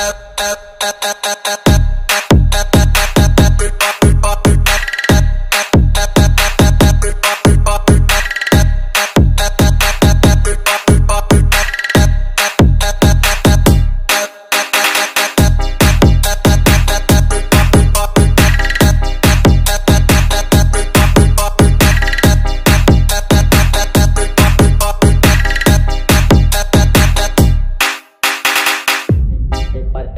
up, up, up, up, up. Bye.